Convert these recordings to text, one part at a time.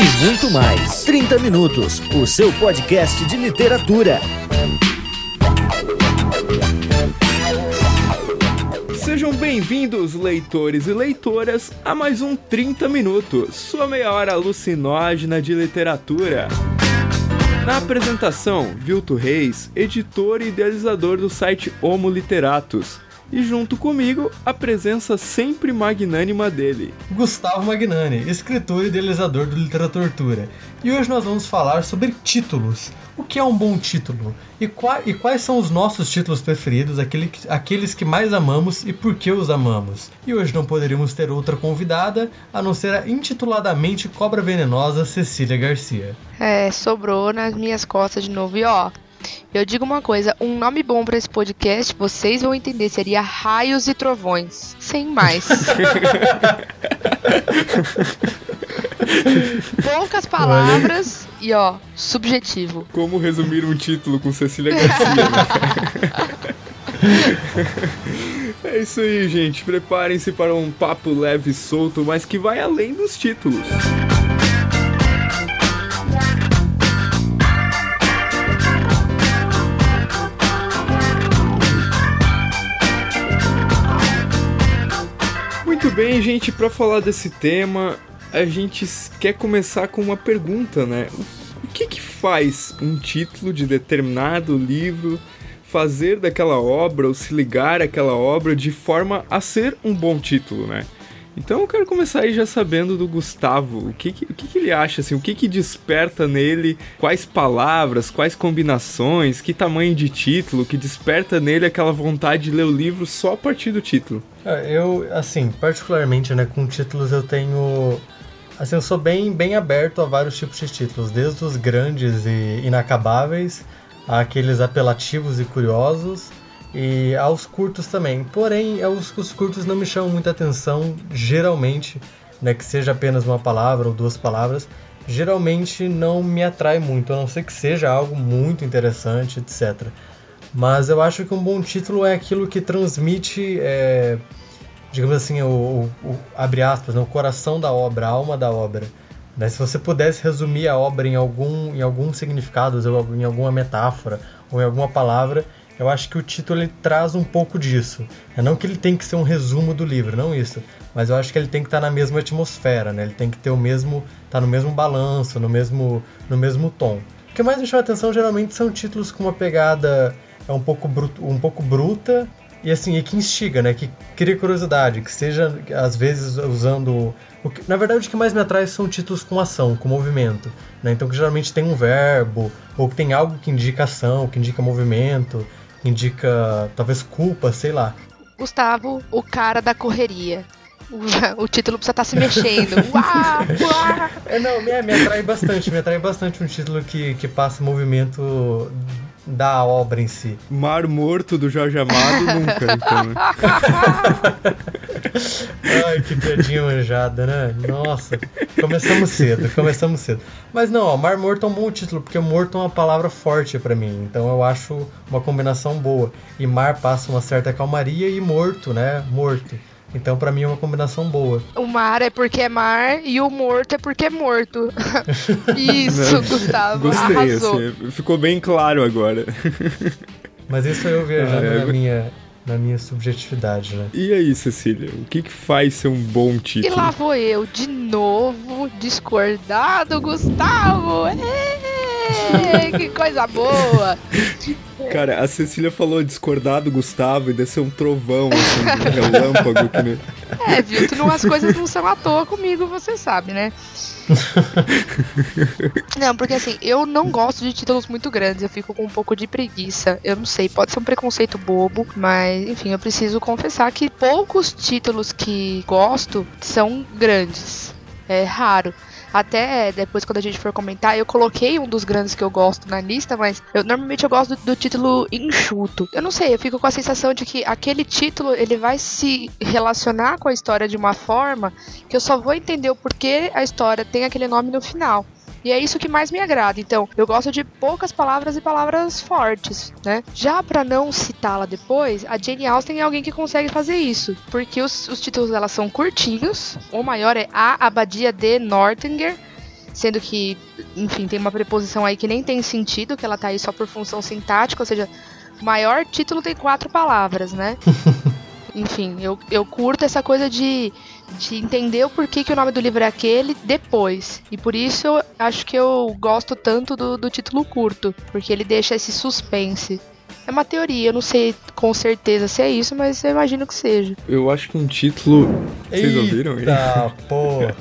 e muito mais. 30 minutos, o seu podcast de literatura. Sejam bem-vindos, leitores e leitoras, a mais um 30 Minutos, sua meia hora alucinógena de literatura. Na apresentação, Vilto Reis, editor e idealizador do site Homo Literatus, e junto comigo, a presença sempre magnânima dele. Gustavo Magnani, escritor e idealizador do Literatura. E hoje nós vamos falar sobre títulos. O que é um bom título? E, qua e quais são os nossos títulos preferidos, aquele, aqueles que mais amamos e por que os amamos? E hoje não poderíamos ter outra convidada a não ser a intituladamente Cobra Venenosa Cecília Garcia. É, sobrou nas minhas costas de novo. E ó, eu digo uma coisa, um nome bom para esse podcast, vocês vão entender, seria Raios e Trovões. Sem mais. Poucas palavras e ó, subjetivo. Como resumir um título com Cecília Garcia? é isso aí, gente. Preparem-se para um papo leve e solto, mas que vai além dos títulos. Bem, gente, para falar desse tema, a gente quer começar com uma pergunta, né? O que que faz um título de determinado livro fazer daquela obra ou se ligar àquela obra de forma a ser um bom título, né? Então eu quero começar aí já sabendo do Gustavo, o que, que o que, que, ele acha, assim, o que, que desperta nele, quais palavras, quais combinações, que tamanho de título, que desperta nele aquela vontade de ler o livro só a partir do título. É, eu, assim, particularmente, né, com títulos eu tenho... Assim, eu sou bem, bem aberto a vários tipos de títulos, desde os grandes e inacabáveis, àqueles apelativos e curiosos, e aos curtos também. Porém, os, os curtos não me chamam muita atenção, geralmente, né, que seja apenas uma palavra ou duas palavras, geralmente não me atrai muito, a não ser que seja algo muito interessante, etc. Mas eu acho que um bom título é aquilo que transmite, é, digamos assim, o, o, o, abre aspas, né, o coração da obra, a alma da obra. Né? Se você pudesse resumir a obra em algum, em algum significado, ou em alguma metáfora, ou em alguma palavra, eu acho que o título ele traz um pouco disso. É não que ele tem que ser um resumo do livro, não isso. Mas eu acho que ele tem que estar na mesma atmosfera, né? Ele tem que ter o mesmo, tá no mesmo balanço, no mesmo, no mesmo tom. O que mais me chama atenção geralmente são títulos com uma pegada é um pouco bruto, um pouco bruta e assim e que instiga, né? Que cria curiosidade, que seja às vezes usando que, na verdade o que mais me atrai são títulos com ação, com movimento, né? Então que geralmente tem um verbo ou que tem algo que indica ação, que indica movimento indica talvez culpa, sei lá. Gustavo, o cara da correria. O, título precisa estar tá se mexendo. uá, uá. É, não, me, me atrai bastante, me atrai bastante um título que, que passa movimento da obra em si. Mar Morto do Jorge Amado nunca, então. Né? Ai, que piadinha manjada, né? Nossa, começamos cedo, começamos cedo. Mas não, ó, Mar Morto é um bom título, porque morto é uma palavra forte para mim, então eu acho uma combinação boa. E mar passa uma certa calmaria e morto, né? Morto. Então, para mim, é uma combinação boa. O mar é porque é mar e o morto é porque é morto. isso, Não, Gustavo. Gostei, arrasou. Assim, ficou bem claro agora. Mas isso eu viajando ah, é... na, minha, na minha subjetividade, né? E aí, Cecília, o que, que faz ser um bom título? E lá vou eu, de novo, discordado, Gustavo! que coisa boa! Cara, a Cecília falou discordar do Gustavo e desceu um trovão, assim, um relâmpago. Que nem... É, viu? Tu não, as coisas não são à toa comigo, você sabe, né? não, porque assim, eu não gosto de títulos muito grandes, eu fico com um pouco de preguiça. Eu não sei, pode ser um preconceito bobo, mas enfim, eu preciso confessar que poucos títulos que gosto são grandes. É raro. Até depois, quando a gente for comentar, eu coloquei um dos grandes que eu gosto na lista, mas eu normalmente eu gosto do, do, título enxuto. Eu não sei, eu fico com a sensação de que aquele título ele vai se relacionar com a história de uma forma que eu só vou entender o porquê a história tem aquele nome no final. E é isso que mais me agrada. Então, eu gosto de poucas palavras e palavras fortes, né? Já para não citá-la depois, a Jane Austen é alguém que consegue fazer isso, porque os, os títulos dela são curtinhos. O maior é A Abadia de Northanger, sendo que, enfim, tem uma preposição aí que nem tem sentido, que ela tá aí só por função sintática, ou seja, maior título tem quatro palavras, né? enfim, eu, eu curto essa coisa de, de entender o porquê que o nome do livro é aquele depois. E por isso eu acho que eu gosto tanto do, do título curto, porque ele deixa esse suspense. É uma teoria, eu não sei com certeza se é isso, mas eu imagino que seja. Eu acho que um título. Vocês Eita, ouviram aí? porra.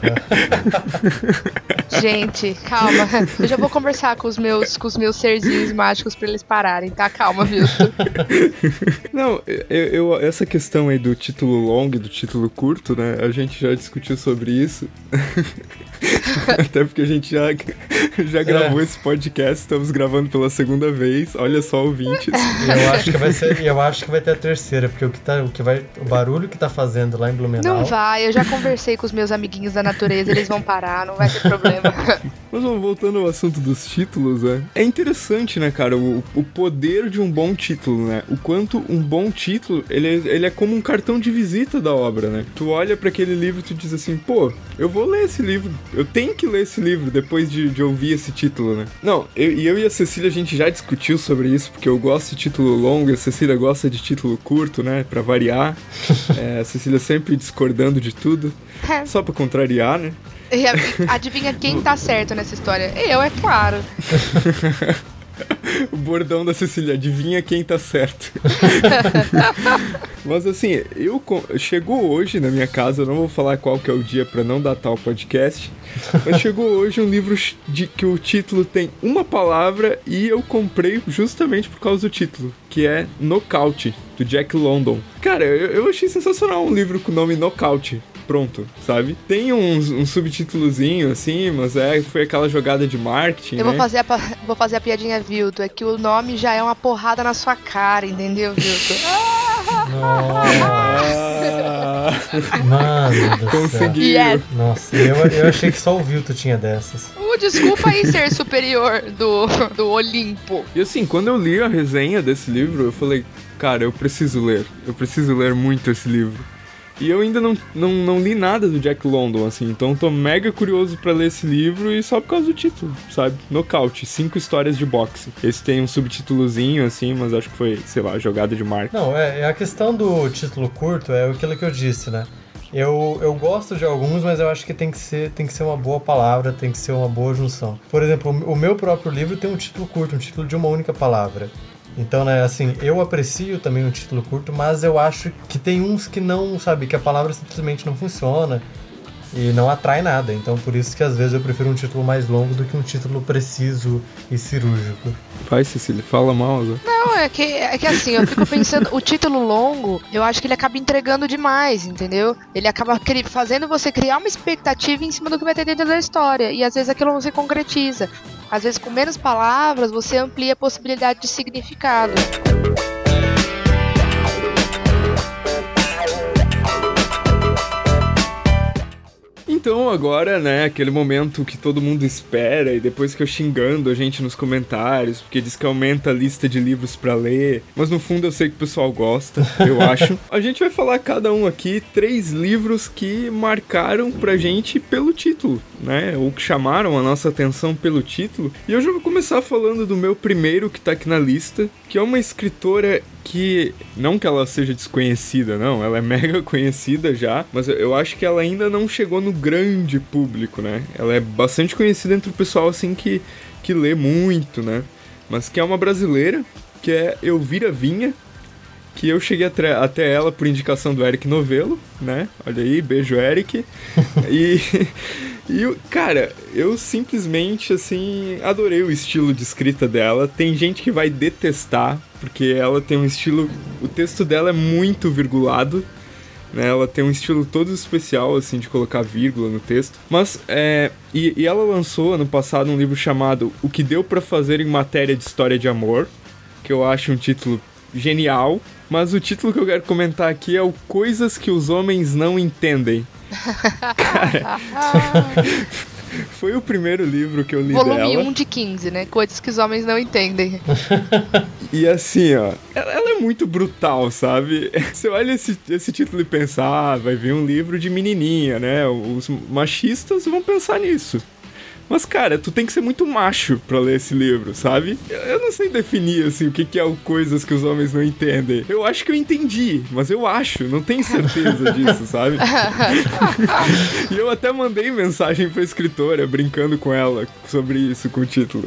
Gente, calma. Eu já vou conversar com os meus, com os meus serzinhos mágicos pra eles pararem, tá? Calma, Vilso. Não, eu, eu- essa questão aí do título longo e do título curto, né? A gente já discutiu sobre isso. Até porque a gente já, já gravou esse podcast, estamos gravando pela segunda vez. Olha só, ouvintes. Eu acho que vai ser, eu acho que vai ter a terceira, porque o que tá, o que vai, o barulho que tá fazendo lá em Blumenau. Não vai, eu já conversei com os meus amiguinhos da natureza, eles vão parar, não vai ter problema. Mas vamos voltando ao assunto dos títulos, né? É interessante, né, cara, o, o poder de um bom título, né? O quanto um bom título, ele é, ele é como um cartão de visita da obra, né? Tu olha pra aquele livro e tu diz assim, pô, eu vou ler esse livro, eu tenho que ler esse livro depois de, de ouvir esse título, né? Não, eu, e eu e a Cecília, a gente já discutiu sobre isso, porque eu gosto de título longo, e a Cecília gosta de título curto, né? Pra variar. É, a Cecília sempre discordando de tudo, só pra contrariar, né? E adivinha quem tá certo nessa história? Eu, é claro. O bordão da Cecília, adivinha quem tá certo. Mas assim, eu chegou hoje na minha casa, eu não vou falar qual que é o dia pra não datar o podcast, mas chegou hoje um livro de que o título tem uma palavra e eu comprei justamente por causa do título, que é Nocaute, do Jack London. Cara, eu, eu achei sensacional um livro com o nome Nocaute. Pronto, sabe? Tem uns, um subtítulozinho assim, mas é, foi aquela jogada de marketing. Eu vou né? fazer, a, vou fazer a piadinha, Vilto. É que o nome já é uma porrada na sua cara, entendeu, Vilto? Nossa, Ah, mano conseguiu. Yes. Nossa, eu, eu achei que só o Vilto tinha dessas. Uh, desculpa aí ser superior do, do Olimpo. E assim, quando eu li a resenha desse livro, eu falei, cara, eu preciso ler. Eu preciso ler muito esse livro. E eu ainda não, não, não li nada do Jack London, assim, então tô mega curioso pra ler esse livro e só por causa do título, sabe? Nocaute, cinco histórias de boxe. Esse tem um subtítulozinho, assim, mas acho que foi, sei lá, jogada de marca. Não, é, é a questão do título curto é aquilo que eu disse, né? Eu, eu gosto de alguns, mas eu acho que tem que, ser, tem que ser uma boa palavra, tem que ser uma boa junção. Por exemplo, o meu próprio livro tem um título curto, um título de uma única palavra. Então, né, assim, eu aprecio também o título curto, mas eu acho que tem uns que não, sabe, que a palavra simplesmente não funciona e não atrai nada. Então, por isso que às vezes eu prefiro um título mais longo do que um título preciso e cirúrgico. Vai, Cecília, fala mal, Zé. Não, é que, é que assim, eu fico pensando, o título longo, eu acho que ele acaba entregando demais, entendeu? Ele acaba fazendo você criar uma expectativa em cima do que vai ter dentro da história. E às vezes aquilo não se concretiza. Às vezes, com menos palavras, você amplia a possibilidade de significado. Então agora, né, aquele momento que todo mundo espera e depois que eu xingando a gente nos comentários, porque diz que aumenta a lista de livros pra ler, mas no fundo eu sei que o pessoal gosta, eu acho. A gente vai falar cada um aqui três livros que marcaram pra gente pelo título, né, ou que chamaram a nossa atenção pelo título. E eu já vou começar falando do meu primeiro que tá aqui na lista, que é uma escritora que não que ela seja desconhecida, não, ela é mega conhecida já, mas eu- acho que ela ainda não chegou no grande público, né? Ela é bastante conhecida entre o pessoal assim que que lê muito, né? Mas que é uma brasileira, que é Elvira Vinha, que eu cheguei até, até ela por indicação do Eric Novelo, né? Olha aí, beijo Eric. e e o- cara, eu simplesmente assim adorei o estilo de escrita dela. Tem gente que vai detestar porque ela tem um estilo, o texto dela é muito virgulado. Né, ela tem um estilo todo especial, assim, de colocar vírgula no texto. Mas, é. E, e ela lançou ano passado um livro chamado O que Deu Pra Fazer em Matéria de História de Amor, que eu acho um título genial. Mas o título que eu quero comentar aqui é o Coisas que os Homens Não Entendem. Foi o primeiro livro que eu li Volume dela. 1 de 15, né? Coisas que os homens não entendem. E assim, ó, ela, ela é muito brutal, sabe? Você olha esse, esse título e pensa, ah, vai vir um livro de menininha, né? Os machistas vão pensar nisso. Mas, cara, tu tem que ser muito macho pra ler esse livro, sabe? Eu, eu não sei definir, assim, o que, que é o coisas que os homens não entendem. Eu acho que eu entendi, mas eu acho, não tenho certeza disso, sabe? e eu até mandei mensagem pra escritora, brincando com ela sobre isso, com o título.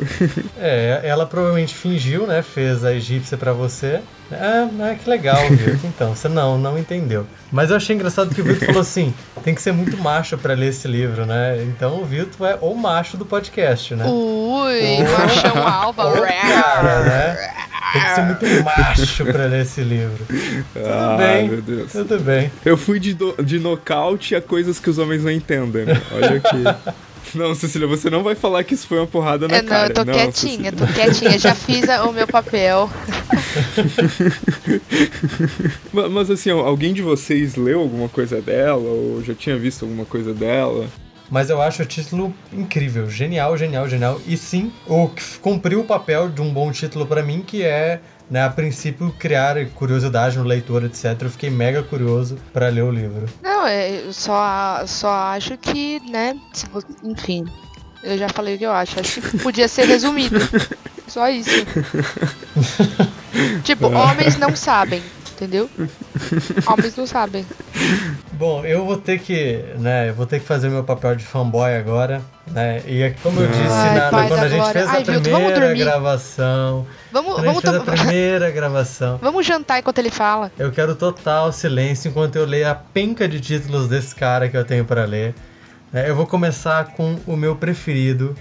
É, ela provavelmente fingiu, né? Fez a egípcia pra você. Ah, ah, que legal, Vilto. Então, você não, não entendeu. Mas eu achei engraçado que o Vilto falou assim: tem que ser muito macho pra ler esse livro, né? Então o Vilto é o macho do podcast, né? Ui, machão cara, né? Tem que ser muito macho pra ler esse livro. Tudo ah, bem, meu Deus. tudo bem. Eu fui de, do, de nocaute a coisas que os homens não entendem. né? Olha aqui. Não, Cecília, você não vai falar que isso foi uma porrada na É, não, cara. eu tô não, quietinha, Cecília. tô quietinha. Já fiz a- o meu papel. Ma- Mas assim, alguém de vocês leu alguma coisa dela? Ou já tinha visto alguma coisa dela? Mas eu acho o título incrível, genial, genial, genial. E sim, o que cumpriu o papel de um bom título pra mim, que é, né, a princípio, criar curiosidade no leitor, etc. Eu fiquei mega curioso pra ler o livro. Não, é, eu só, só acho que, né, enfim, eu já falei o que eu acho. Acho que podia ser resumido. Só isso. tipo, homens não sabem, entendeu? Homens não sabem. Bom, eu vou ter que, né, eu vou ter que fazer o meu papel de fanboy agora, né? E é como eu disse Ai, na- quando a gente fez a Ai, vamos primeira dormir. gravação, Vamos, quando a vamos, gente fez a primeira gravação, vamos jantar enquanto ele fala. eu quero total silêncio enquanto eu leio a penca de títulos desse cara que eu tenho pra ler. É, eu vou começar com o meu preferido,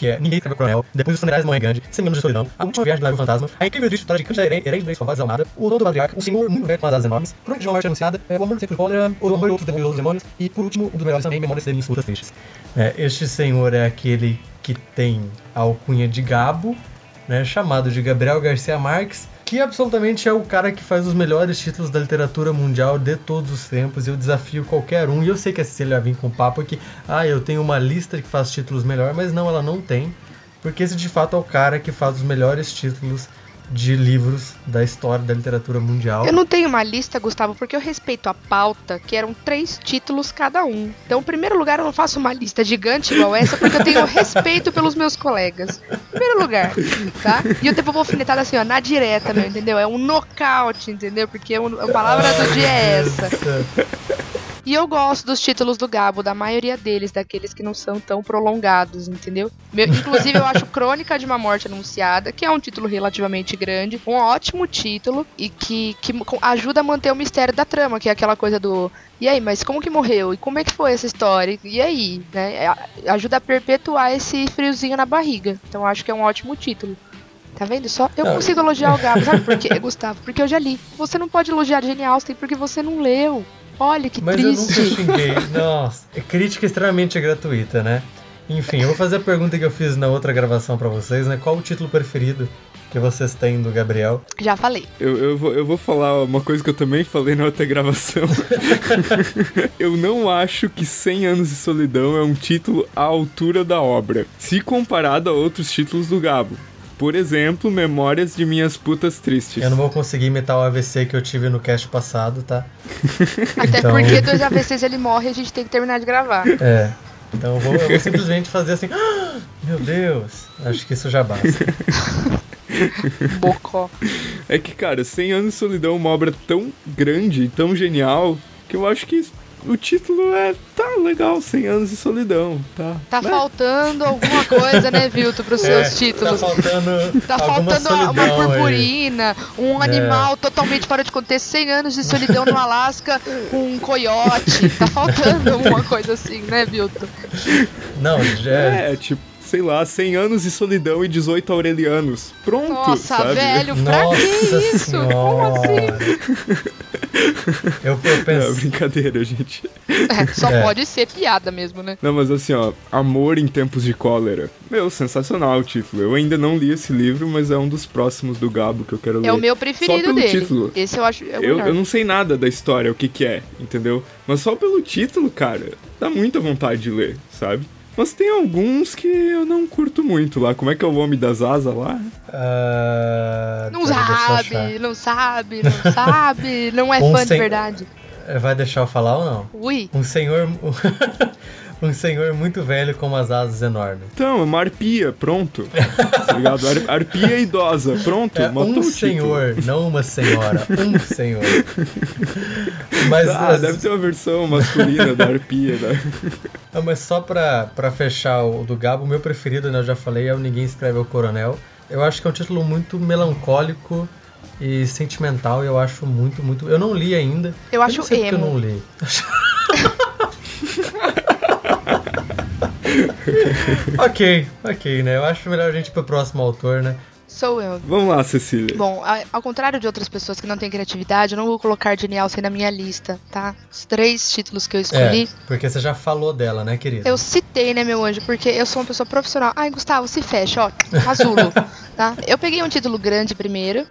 que é Ninguém o Coronel, Depois dos Funerais de Mãe Grande, Cem Anos de Solidão, A Última Viagem do Navio Fantasma, A Incrível História de Cândido Herente Herente da Escovar Desalmada, O Dono do Patriarca, O Senhor Muito Velho com as Asas Enormes, Crônica de uma Morte Anunciada, é, O Amor Sempre Cólera, O Amor e Outros Demônios Demônios, e por último, o dos melhores também, Memórias de Minhas Frutas Tristes. É, este senhor é aquele que tem a alcunha de Gabo, né, chamado de Gabriel Garcia Marques, que absolutamente é o cara que faz os melhores títulos da literatura mundial de todos os tempos. Eu desafio qualquer um. E eu sei que a Cecília vir com papo aqui. Ah, eu tenho uma lista que faz títulos melhor, mas não, ela não tem. Porque esse de fato é o cara que faz os melhores títulos de livros da história da literatura mundial. Eu não tenho uma lista, Gustavo, porque eu respeito a pauta, que eram três títulos cada um. Então, em primeiro lugar, eu não faço uma lista gigante igual essa, porque eu tenho respeito pelos meus colegas. Em primeiro lugar, tá? E eu uma alfinetada assim, ó, na direta, meu, entendeu? É um nocaute, entendeu? Porque é a palavra do dia é essa. E eu gosto dos títulos do Gabo, da maioria deles, daqueles que não são tão prolongados, entendeu? Meu- inclusive, eu acho Crônica de uma Morte Anunciada, que é um título relativamente grande, um ótimo título e que, que ajuda a manter o mistério da trama, que é aquela coisa do. E aí, mas como que morreu? E como é que foi essa história? E aí? Né? É, Ajuda a perpetuar esse friozinho na barriga. Então, eu acho que é um ótimo título. Tá vendo só? Eu Não, consigo elogiar o Gabo. Sabe por quê, Gustavo? Porque eu já li. Você não pode elogiar Jane Austen porque você não leu. Olha que Mas eu nunca triste. xinguei. Nossa, é crítica extremamente gratuita, né? Enfim, eu vou fazer a pergunta que eu fiz na outra gravação pra vocês, né? Qual o título preferido que vocês têm do Gabriel? Já falei. Eu, eu, vou, eu vou falar uma coisa que eu também falei na outra gravação. eu não acho que 100 Anos de Solidão é um título à altura da obra, se comparado a outros títulos do Gabo. Por exemplo, Memórias de Minhas Putas Tristes. Eu não vou conseguir imitar o AVC que eu tive no cast passado, tá? Até Então- porque dois AVCs ele morre e a gente tem que terminar de gravar. É. Então eu vou, eu vou simplesmente fazer assim. "Ah, meu Deus! Acho que isso já basta. Bocó. É que, cara, 100 Anos de Solidão é uma obra tão grande e tão genial que eu acho que o título é. tá legal, 100 Anos de Solidão, tá? Tá Né? faltando alguma coisa, né, Vilto, pros seus É, títulos. Tá faltando. Tá faltando uma, uma solidão aí. purpurina, um É. animal totalmente fora de contexto, 100 anos de solidão no Alasca, um coiote. Tá faltando alguma coisa assim, né, Vilto? Não, já é. É, tipo, sei lá, 100 anos de solidão e 18 aurelianos. Pronto, Nossa, sabe? velho, pra Nossa que isso? Como assim? Eu, eu É penso. brincadeira, gente. É, só É. pode ser piada mesmo, né? Não, mas assim, ó, Amor em Tempos de Cólera. Meu, sensacional o título. Eu ainda não li esse livro, mas é um dos próximos do Gabo que eu quero ler. É o meu preferido pelo dele. título. Esse eu acho é o Eu, eu não sei nada da história, o que que é, entendeu? Mas só pelo título, cara, dá muita vontade de ler, sabe? Mas tem alguns que eu não curto muito lá. Como é que é o Homem das Asas lá? Uh, não sabe, não sabe, não sabe, não é um fã de verdade. Vai deixar eu falar ou não? Ui. Um senhor. um senhor muito velho com umas asas enormes. Então, uma arpia, pronto. tá ligado? Ar arpia idosa, pronto. É um senhor, não uma senhora. Um senhor. Mas, ah, deve ter uma versão masculina da arpia, né? Não, mas só pra, pra fechar o do Gabo, o meu preferido, né, eu já falei, é o Ninguém Escreve ao Coronel. Eu acho que é um título muito melancólico e sentimental, e eu acho muito, muito. Eu não li ainda. Eu acho eu emo. eu não li. ok, ok, né? Eu acho melhor a gente ir pro próximo autor, né? Sou eu. Vamos lá, Cecília. Bom, ao contrário de outras pessoas que não têm criatividade, eu não vou colocar Jane Austen na minha lista, tá? Os três títulos que eu escolhi. É, porque você já falou dela, né, querida? Eu citei, né, meu anjo? Porque eu sou uma pessoa profissional. Ai, Gustavo, se fecha, ó. Casulo, tá? Eu peguei um título grande primeiro,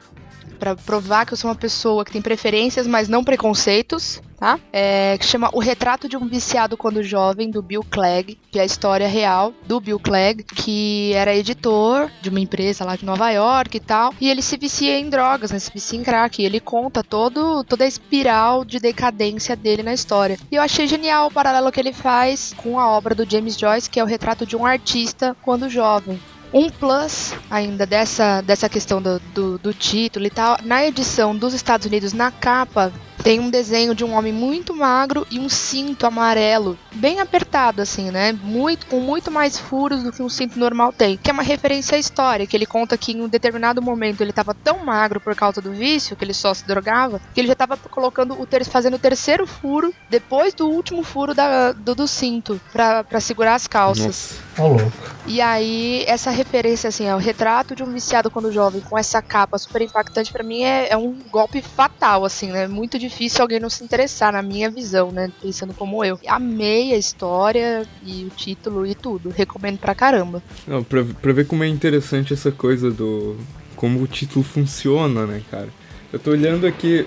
para provar que eu sou uma pessoa que tem preferências, mas não preconceitos, tá? É, que chama O Retrato de um Viciado Quando Jovem, do Bill Clegg, que é a história real do Bill Clegg, que era editor de uma empresa lá de Nova York e tal, e ele se vicia em drogas, né? Se vicia em crack, e ele conta todo, toda a espiral de decadência dele na história. E eu achei genial o paralelo que ele faz com a obra do James Joyce, que é o retrato de um artista quando jovem. Um plus ainda dessa, dessa questão do, do, do, título e tal, na edição dos Estados Unidos, na capa, tem um desenho de um homem muito magro e um cinto amarelo, bem apertado assim, né? Muito com muito mais furos do que um cinto normal tem. Que é uma referência à história, que ele conta que em um determinado momento ele estava tão magro por causa do vício, que ele só se drogava, que ele já estava colocando o ter fazendo o terceiro furo depois do último furo da, do, do cinto para segurar as calças. Nossa. louco. E aí essa referência assim, ao retrato de um viciado quando jovem com essa capa super impactante para mim é, é um golpe fatal assim, né? Muito difícil difícil alguém não se interessar, na minha visão, né? Pensando como eu. Amei a história e o título e tudo. Recomendo pra caramba. Não, pra, pra ver como é interessante essa coisa do. como o título funciona, né, cara? Eu tô olhando aqui.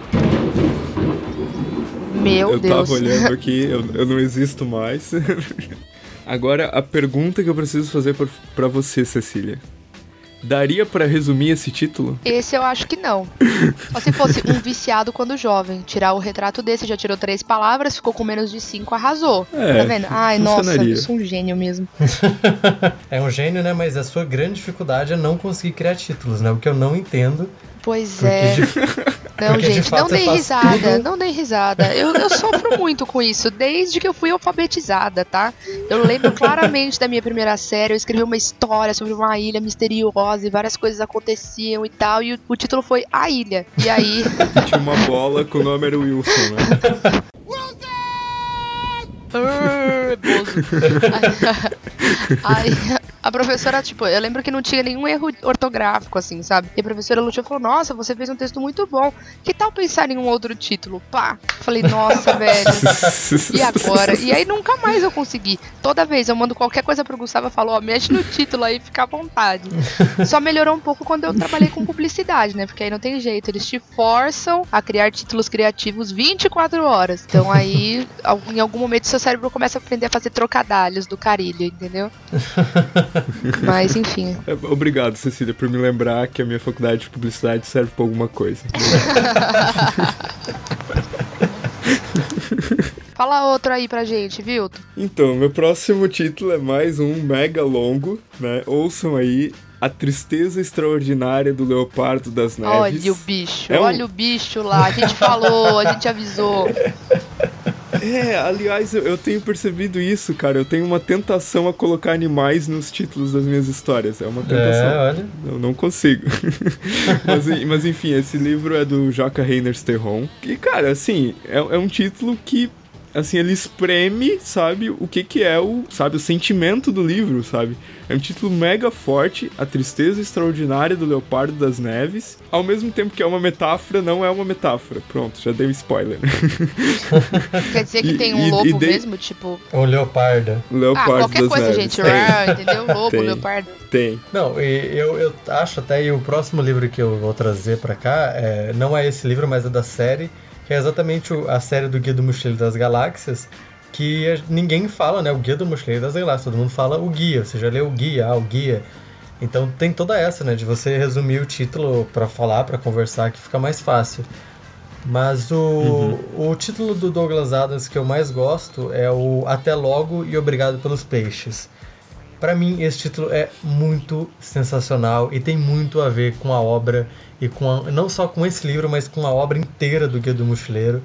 Meu eu Deus. Eu tava olhando aqui, eu, eu não existo mais. Agora, a pergunta que eu preciso fazer para você, Cecília. Daria para resumir esse título? Esse eu acho que não. Só se fosse um viciado quando jovem. Tirar o retrato desse, já tirou três palavras, ficou com menos de cinco, arrasou. É, tá vendo? Ai, nossa, eu sou um gênio mesmo. é um gênio, né? Mas a sua grande dificuldade é não conseguir criar títulos, né? O que eu não entendo. Pois é. De... Não, Porque gente, não dei risada, tudo... não dei risada. Eu, eu sofro muito com isso, desde que eu fui alfabetizada, tá? Eu lembro claramente da minha primeira série, eu escrevi uma história sobre uma ilha misteriosa e várias coisas aconteciam e tal, e o, o título foi A Ilha. E aí. Tinha uma bola com o nome era Wilson, né? aí, a professora, tipo, eu lembro que não tinha nenhum erro ortográfico, assim, sabe? E a professora Lúcia falou: Nossa, você fez um texto muito bom. Que tal pensar em um outro título? Pá! Falei, nossa, velho. e agora? E aí nunca mais eu consegui. Toda vez eu mando qualquer coisa pro Gustavo e falo: Ó, mexe no título aí, fica à vontade. Só melhorou um pouco quando eu trabalhei com publicidade, né? Porque aí não tem jeito. Eles te forçam a criar títulos criativos 24 horas. Então aí, em algum momento, seu cérebro começa a aprender a fazer trocadalhos do carilho, entendeu? Mas enfim. É, obrigado, Cecília, por me lembrar que a minha faculdade de publicidade serve pra alguma coisa. Fala outro aí pra gente, Vilto. Então, meu próximo título é mais um mega longo, né? Ouçam aí a Tristeza Extraordinária do Leopardo das Neves. Olha o bicho, é um... olha o bicho lá. A gente falou, a gente avisou. É, aliás, eu, eu, tenho percebido isso, cara. Eu tenho uma tentação a colocar animais nos títulos das minhas histórias. É uma tentação. É, olha. Eu não consigo. mas, mas, enfim, esse livro é do Joca Reiners Terron. E, cara, assim, é, é um título que assim, ele espreme, sabe, o que que é o, sabe, o sentimento do livro, sabe? É um título mega forte, A Tristeza Extraordinária do Leopardo das Neves. Ao mesmo tempo que é uma metáfora, não é uma metáfora. Pronto, já dei um spoiler. Quer dizer que e, tem um e, lobo e de... mesmo, tipo... Um leopardo. Leopardo ah, qualquer das coisa, neves. gente. Tem. entendeu? Lobo, tem. leopardo. Tem. Não, eu, eu acho até, e o próximo livro que eu vou trazer pra cá, é, não é esse livro, mas é da série, que é exatamente a série do Guia do Mochileiro das Galáxias, que ninguém fala, né? O Guia do Mochileiro das Galáxias, todo mundo fala o guia, você já leu o guia, ah, o guia. Então tem toda essa, né, de você resumir o título para falar, para conversar, que fica mais fácil. Mas o, uhum. o título do Douglas Adams que eu mais gosto é o Até Logo e Obrigado pelos Peixes. Para mim, esse título é muito sensacional e tem muito a ver com a obra e com a, não só com esse livro, mas com a obra inteira do Guia do Mochileiro,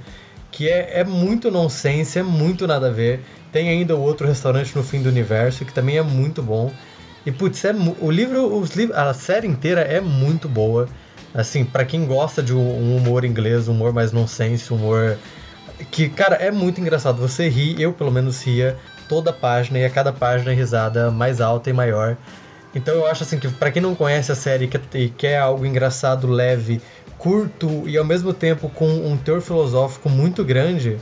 que é, é muito nonsense, é muito nada a ver. Tem ainda o outro restaurante no fim do universo, que também é muito bom. E putz, é, o livro, os, a série inteira é muito boa. Assim, para quem gosta de um humor inglês, um humor mais nonsense, humor que, cara, é muito engraçado. Você ri, eu pelo menos ria toda a página e a cada página é risada mais alta e maior. Então eu acho assim que para quem não conhece a série e quer algo engraçado, leve, curto e ao mesmo tempo com um teor filosófico muito grande,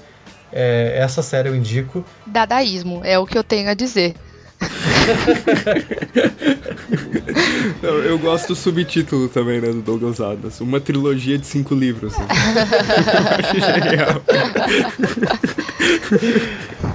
é, essa série eu indico. Dadaísmo, é o que eu tenho a dizer. Não, eu gosto do subtítulo também, né, do Douglas Adams. Uma trilogia de cinco livros. Né? eu acho genial.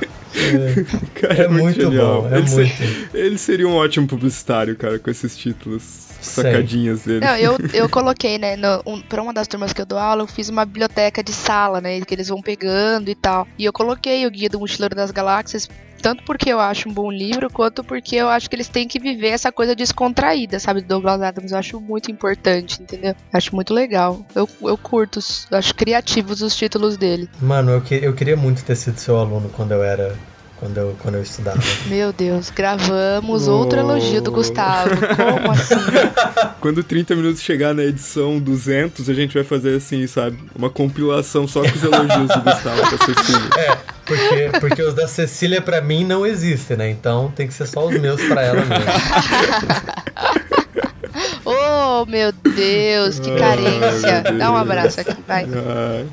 É, cara, é, é muito, muito bom. É ele, muito. Ser, ele seria um ótimo publicitário, cara, com esses títulos sacadinhas dele. Não, eu, eu coloquei, né, no, um, pra uma das turmas que eu dou aula, eu fiz uma biblioteca de sala, né, que eles vão pegando e tal. E eu coloquei o Guia do Mochileiro das Galáxias tanto porque eu acho um bom livro, quanto porque eu acho que eles têm que viver essa coisa descontraída, sabe, do Douglas Adams. Eu acho muito importante, entendeu? Acho muito legal. Eu, eu curto, acho criativos os títulos dele. Mano, eu, que, eu queria muito ter sido seu aluno quando eu era quando eu, quando eu estudava. Meu Deus, gravamos oh. outro elogio do Gustavo. Como assim? Quando 30 minutos chegar na edição 200, a gente vai fazer assim, sabe? Uma compilação só com os elogios do Gustavo pra Cecília. É, porque, porque os da Cecília pra mim não existem, né? Então tem que ser só os meus pra ela mesmo. oh, meu Deus, que carência. Deus. Dá um abraço aqui, vai. Ai.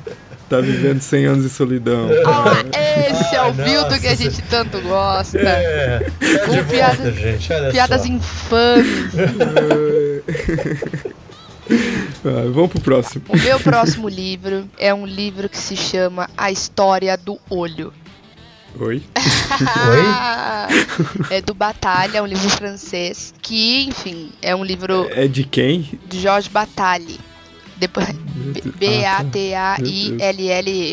Tá vivendo 100 anos de solidão. Ah, esse é o Bildo que a gente tanto gosta. É, tá Com piadas, gente, piadas infames. ah, vamos pro próximo. O meu próximo livro é um livro que se chama A História do Olho. Oi? Oi? É do Batalha, um livro francês. Que, enfim, é um livro. É de quem? De Jorge Bataille. Depois, B-A-T-A-I-L-L.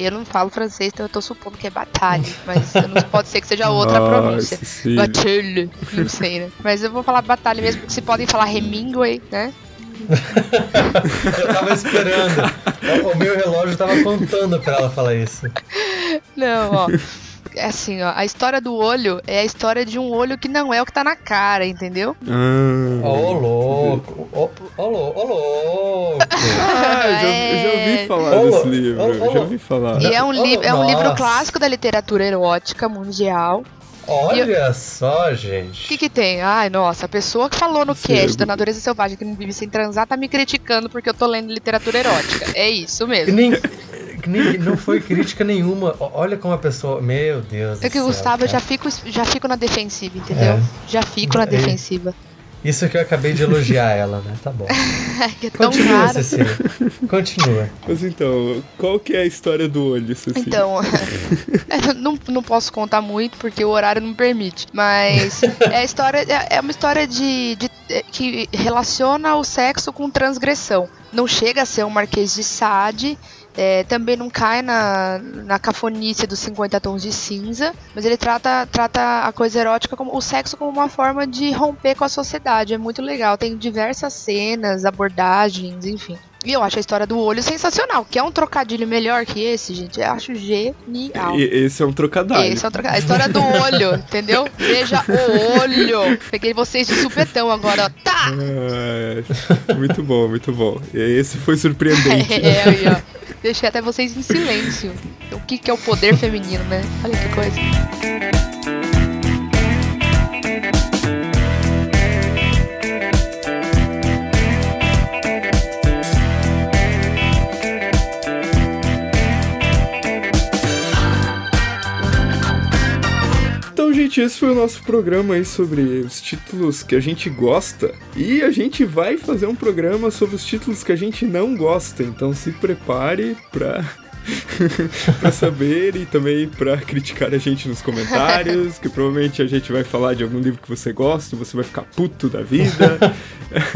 Eu não falo francês, então eu tô supondo que é batalha. Mas não pode ser que seja outra Nossa, pronúncia. Batalha. Não sei, né? Mas eu vou falar batalha mesmo, porque se podem falar Hemingway, né? eu tava esperando. O meu relógio tava contando pra ela falar isso. Não, ó assim, ó, a história do olho é a história de um olho que não é o que tá na cara, entendeu? Ah. Ô, oh, louco! Ô, oh, louco! Ah, já, é... já ouvi falar oh, desse livro, oh, já ouvi falar. E é um, li é um livro clássico da literatura erótica mundial. Olha eu... só, gente. O que, que tem? Ai, nossa, a pessoa que falou no Sim. cast da Natureza Selvagem que não vive sem transar tá me criticando porque eu tô lendo literatura erótica. É isso mesmo. Nem, não foi crítica nenhuma. Olha como a pessoa. Meu Deus. É que, céu, Gustavo, eu já fico, já fico na defensiva, entendeu? É. Já fico na é. defensiva. Isso que eu acabei de elogiar ela, né? Tá bom. é Continua, raro. Cecília. Continua. Mas então, qual que é a história do olho, Cecília? Então, não, não posso contar muito porque o horário não permite. Mas é a história é, é uma história de, de que relaciona o sexo com transgressão. Não chega a ser um Marquês de Sade, é, também não cai na, na cafonice dos 50 tons de cinza, mas ele trata, trata a coisa erótica, como o sexo, como uma forma de romper com a sociedade. É muito legal. Tem diversas cenas, abordagens, enfim. E eu acho a história do olho sensacional. Que é um trocadilho melhor que esse, gente? Eu acho genial. E, esse é um trocadilho. Esse é um trocadilho. A história do olho, entendeu? Veja o olho. Peguei vocês de supetão agora, ó. Tá! É, muito bom, muito bom. Esse foi surpreendente. É, aí, ó. Deixei até vocês em silêncio. O que, que é o poder feminino, né? Olha que coisa. Gente, esse foi o nosso programa aí sobre os títulos que a gente gosta. E a gente vai fazer um programa sobre os títulos que a gente não gosta. Então se prepare pra pra saber e também pra criticar a gente nos comentários, que provavelmente a gente vai falar de algum livro que você gosta, você vai ficar puto da vida.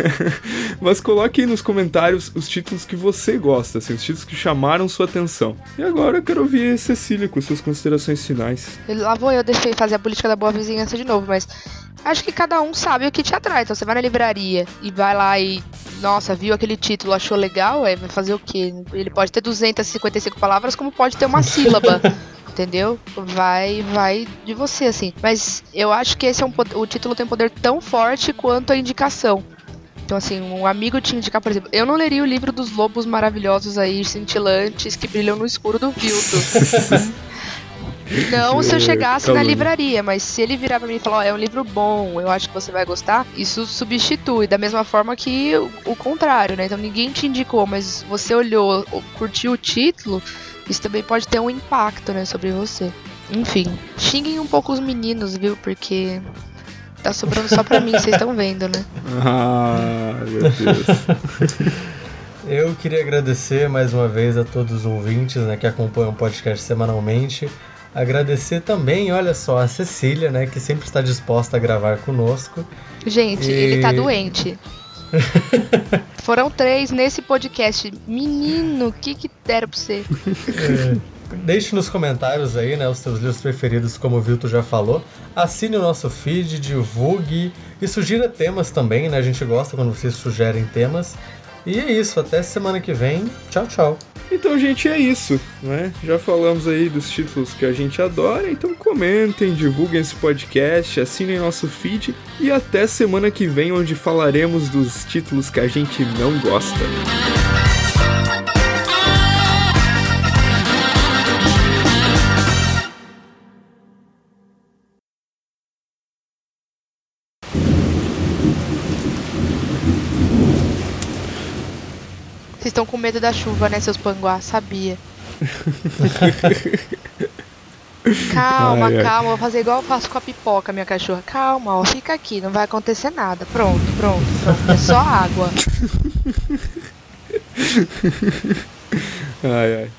Mas coloque aí nos comentários os títulos que você gosta, assim, os títulos que chamaram sua atenção. E agora eu quero ouvir Cecília com suas considerações finais. Lá vou eu deixei fazer a política da boa vizinhança de novo, mas acho que cada um sabe o que te atrai. Então você vai na livraria e vai lá e, nossa, viu aquele título, achou legal, é, vai fazer o quê? Ele pode ter 255 palavras, como pode ter uma sílaba. entendeu? Vai, vai de você, assim. Mas eu acho que esse é um o título tem um poder tão forte quanto a indicação. Então, assim, um amigo te indicar, por exemplo, eu não leria o livro dos lobos maravilhosos aí, cintilantes, que brilham no escuro do Vilto. Não se eu chegasse na livraria, mas se ele virar pra mim e falar, ó, oh, é um livro bom, eu acho que você vai gostar, isso substitui. Da mesma forma que o, o contrário, né? Então ninguém te indicou, mas você olhou, curtiu o título, isso também pode ter um impacto, né, sobre você. Enfim, xinguem um pouco os meninos, viu? Porque tá sobrando só pra mim, vocês estão vendo, né? Ah, meu Deus. Eu queria agradecer mais uma vez a todos os ouvintes né, que acompanham o podcast semanalmente. Agradecer também, olha só, a Cecília, né, que sempre está disposta a gravar conosco. Gente, e... ele tá doente. Foram três nesse podcast. Menino, o que que deram pra você? É. Deixe nos comentários aí, né, os seus livros preferidos, como o Vilto já falou. Assine o nosso feed, divulgue e sugira temas também, né? A gente gosta quando vocês sugerem temas. E é isso, até semana que vem. Tchau, tchau. Então, gente, é isso, né? Já falamos aí dos títulos que a gente adora, então comentem, divulguem esse podcast, assinem nosso feed e até semana que vem, onde falaremos dos títulos que a gente não gosta. Estão com medo da chuva, né, seus panguá? Sabia. calma, ai, calma. Ai. Vou fazer igual eu faço com a pipoca, minha cachorra. Calma, ó. Fica aqui, não vai acontecer nada. Pronto, pronto, pronto. É só água. ai, ai.